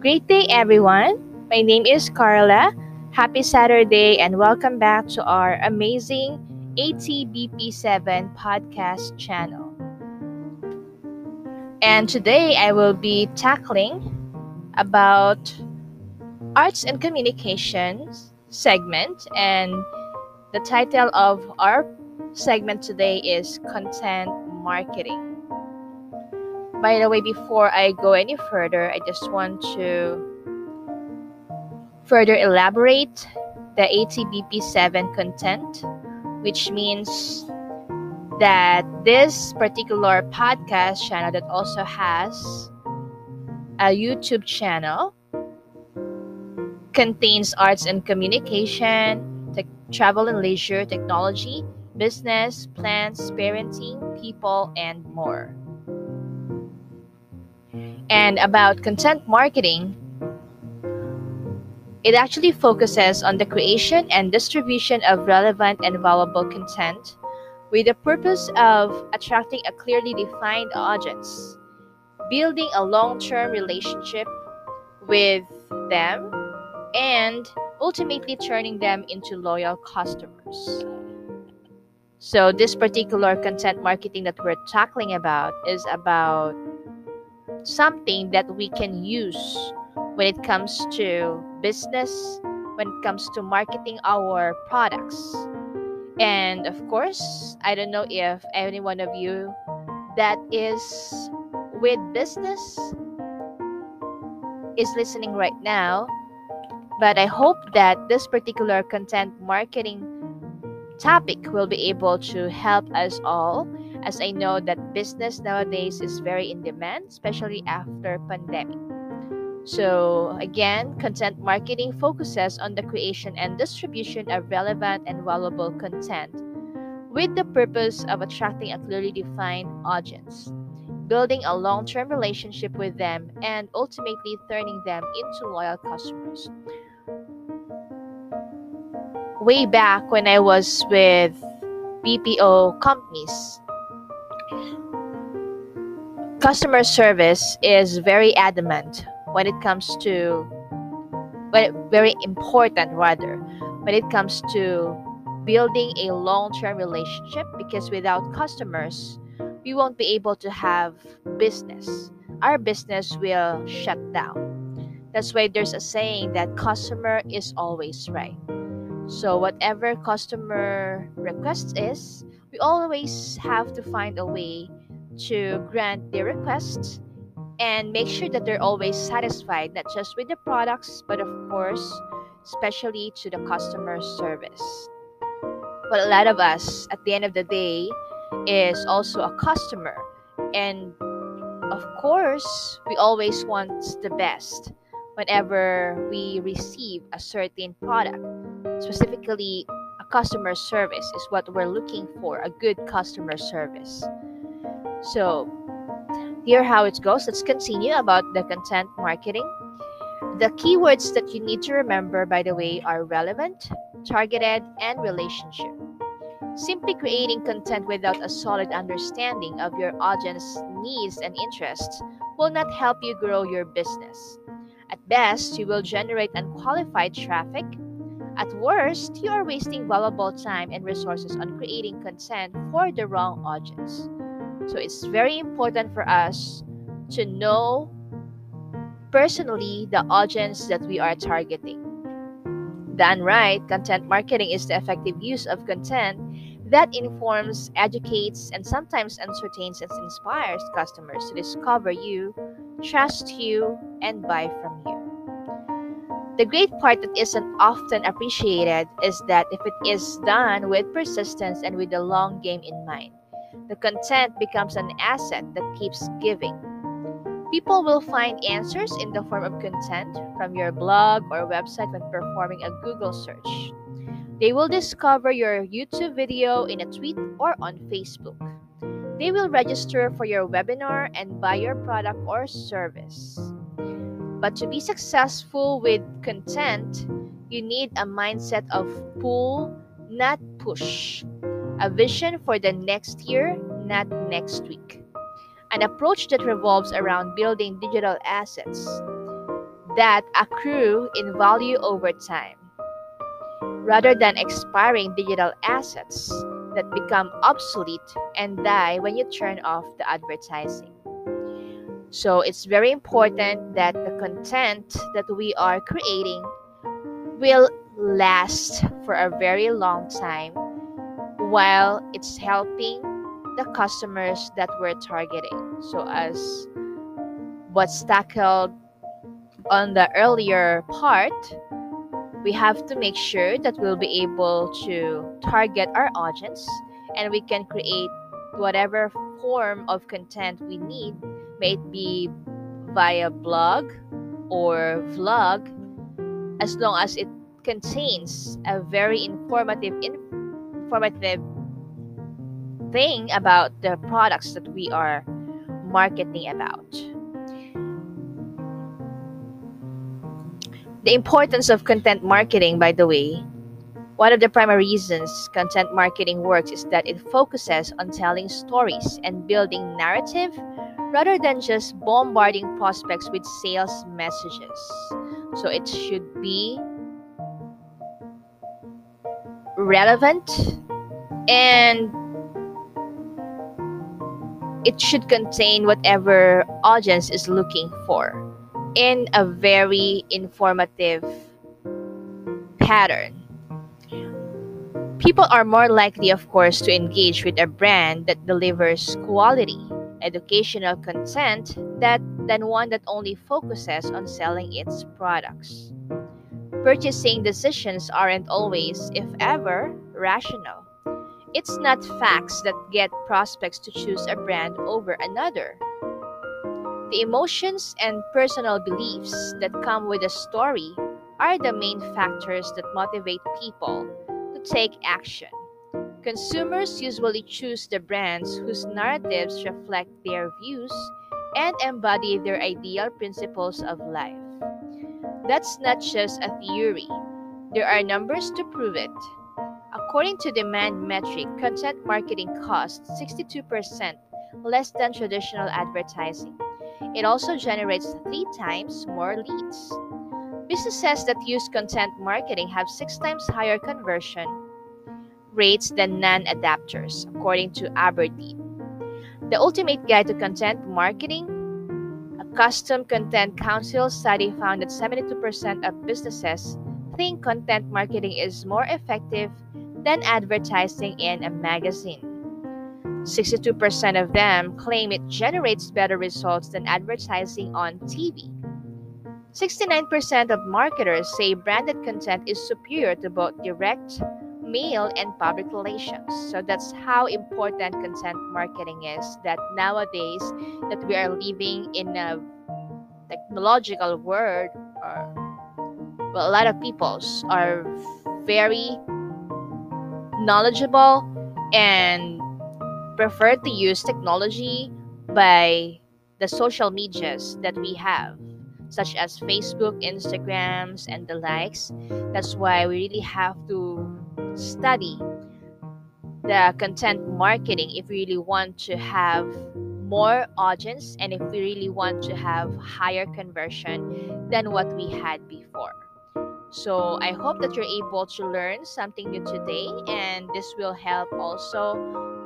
Great day, everyone. My name is Carla. Happy Saturday, and welcome back to our amazing ATBP7 podcast channel. And today I will be tackling about arts and communications segment and the title of our segment today is content marketing. By the way, before I go any further, I just want to further elaborate the ATBP7 content, which means that this particular podcast channel that also has a YouTube channel contains arts and communication, te- travel and leisure, technology, business, plans, parenting, people, and more. And about content marketing, it actually focuses on the creation and distribution of relevant and valuable content with the purpose of attracting a clearly defined audience, building a long term relationship with them, and ultimately turning them into loyal customers. So, this particular content marketing that we're tackling about is about something that we can use when it comes to business, when it comes to marketing our products. And of course, I don't know if any one of you that is with business is listening right now, but I hope that this particular content marketing topic will be able to help us all as I know that business nowadays is very in demand, especially after pandemic. So, again, content marketing focuses on the creation and distribution of relevant and valuable content with the purpose of attracting a clearly defined audience, building a long term relationship with them, and ultimately turning them into loyal customers. Way back when I was with BPO companies, customer service is very adamant when it comes to well, very important rather when it comes to building a long-term relationship because without customers we won't be able to have business. Our business will shut down. That's why there's a saying that customer is always right. So whatever customer request is we always have to find a way to grant their requests and make sure that they're always satisfied, not just with the products, but of course, especially to the customer service. But a lot of us, at the end of the day, is also a customer. And of course, we always want the best whenever we receive a certain product. Specifically, a customer service is what we're looking for a good customer service. So, here how it goes. Let's continue about the content marketing. The keywords that you need to remember, by the way, are relevant, targeted, and relationship. Simply creating content without a solid understanding of your audience needs and interests will not help you grow your business. At best, you will generate unqualified traffic. At worst, you are wasting valuable time and resources on creating content for the wrong audience. So it's very important for us to know personally the audience that we are targeting. Done right, content marketing is the effective use of content that informs, educates, and sometimes entertains and inspires customers to discover you, trust you, and buy from you. The great part that isn't often appreciated is that if it is done with persistence and with the long game in mind, the content becomes an asset that keeps giving. People will find answers in the form of content from your blog or website when performing a Google search. They will discover your YouTube video in a tweet or on Facebook. They will register for your webinar and buy your product or service. But to be successful with content, you need a mindset of pull, not push. A vision for the next year, not next week. An approach that revolves around building digital assets, that accrue in value over time, rather than expiring digital assets that become obsolete and die when you turn off the advertising. So it's very important that the content that we are creating will last for a very long time while it's helping the customers that we're targeting. So, as what's tackled on the earlier part, we have to make sure that we'll be able to target our audience and we can create whatever form of content we need, may it be via blog or vlog, as long as it contains a very informative informative thing about the products that we are marketing about. The importance of content marketing, by the way, one of the primary reasons content marketing works is that it focuses on telling stories and building narrative rather than just bombarding prospects with sales messages. So it should be relevant and it should contain whatever audience is looking for in a very informative pattern. People are more likely, of course, to engage with a brand that delivers quality, educational content that, than one that only focuses on selling its products. Purchasing decisions aren't always, if ever, rational. It's not facts that get prospects to choose a brand over another. The emotions and personal beliefs that come with a story are the main factors that motivate people to take action. Consumers usually choose the brands whose narratives reflect their views and embody their ideal principles of life. That's not just a theory, there are numbers to prove it. According to Demand Metric, content marketing costs 62% less than traditional advertising. It also generates three times more leads. Businesses that use content marketing have six times higher conversion rates than non adapters, according to Aberdeen. The Ultimate Guide to Content Marketing Custom Content Council study found that 72% of businesses think content marketing is more effective than advertising in a magazine. 62% of them claim it generates better results than advertising on TV. 69% of marketers say branded content is superior to both direct mail and public relations. So that's how important content marketing is. That nowadays that we are living in a technological world, or well, a lot of peoples are very knowledgeable and prefer to use technology by the social medias that we have such as Facebook, Instagrams, and the likes. That's why we really have to study the content marketing if we really want to have more audience and if we really want to have higher conversion than what we had before. So I hope that you're able to learn something new today and this will help also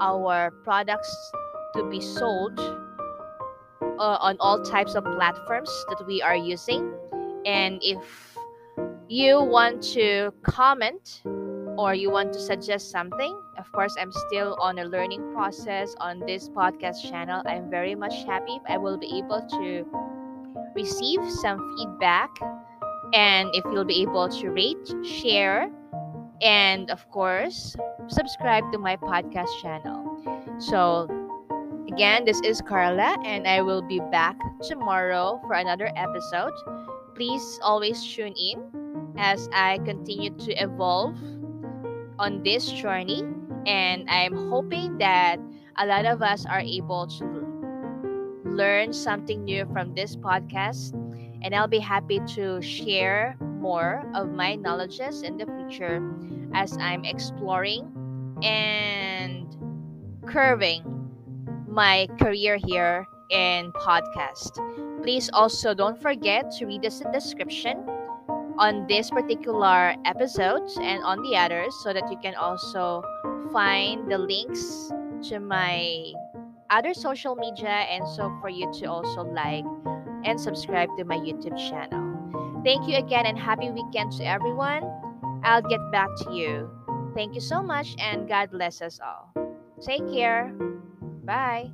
our products to be sold uh, on all types of platforms that we are using. And if you want to comment or you want to suggest something, of course, I'm still on a learning process on this podcast channel. I'm very much happy I will be able to receive some feedback and if you'll be able to rate, share, and of course, subscribe to my podcast channel. So, again, this is Carla, and I will be back tomorrow for another episode. Please always tune in as I continue to evolve on this journey. And I'm hoping that a lot of us are able to learn something new from this podcast. And I'll be happy to share more of my knowledges in the future as I'm exploring and curving my career here in podcast. Please also don't forget to read us in the description on this particular episode and on the others so that you can also find the links to my other social media and so for you to also like and subscribe to my YouTube channel. Thank you again and happy weekend to everyone. I'll get back to you. Thank you so much and God bless us all. Take care. Bye.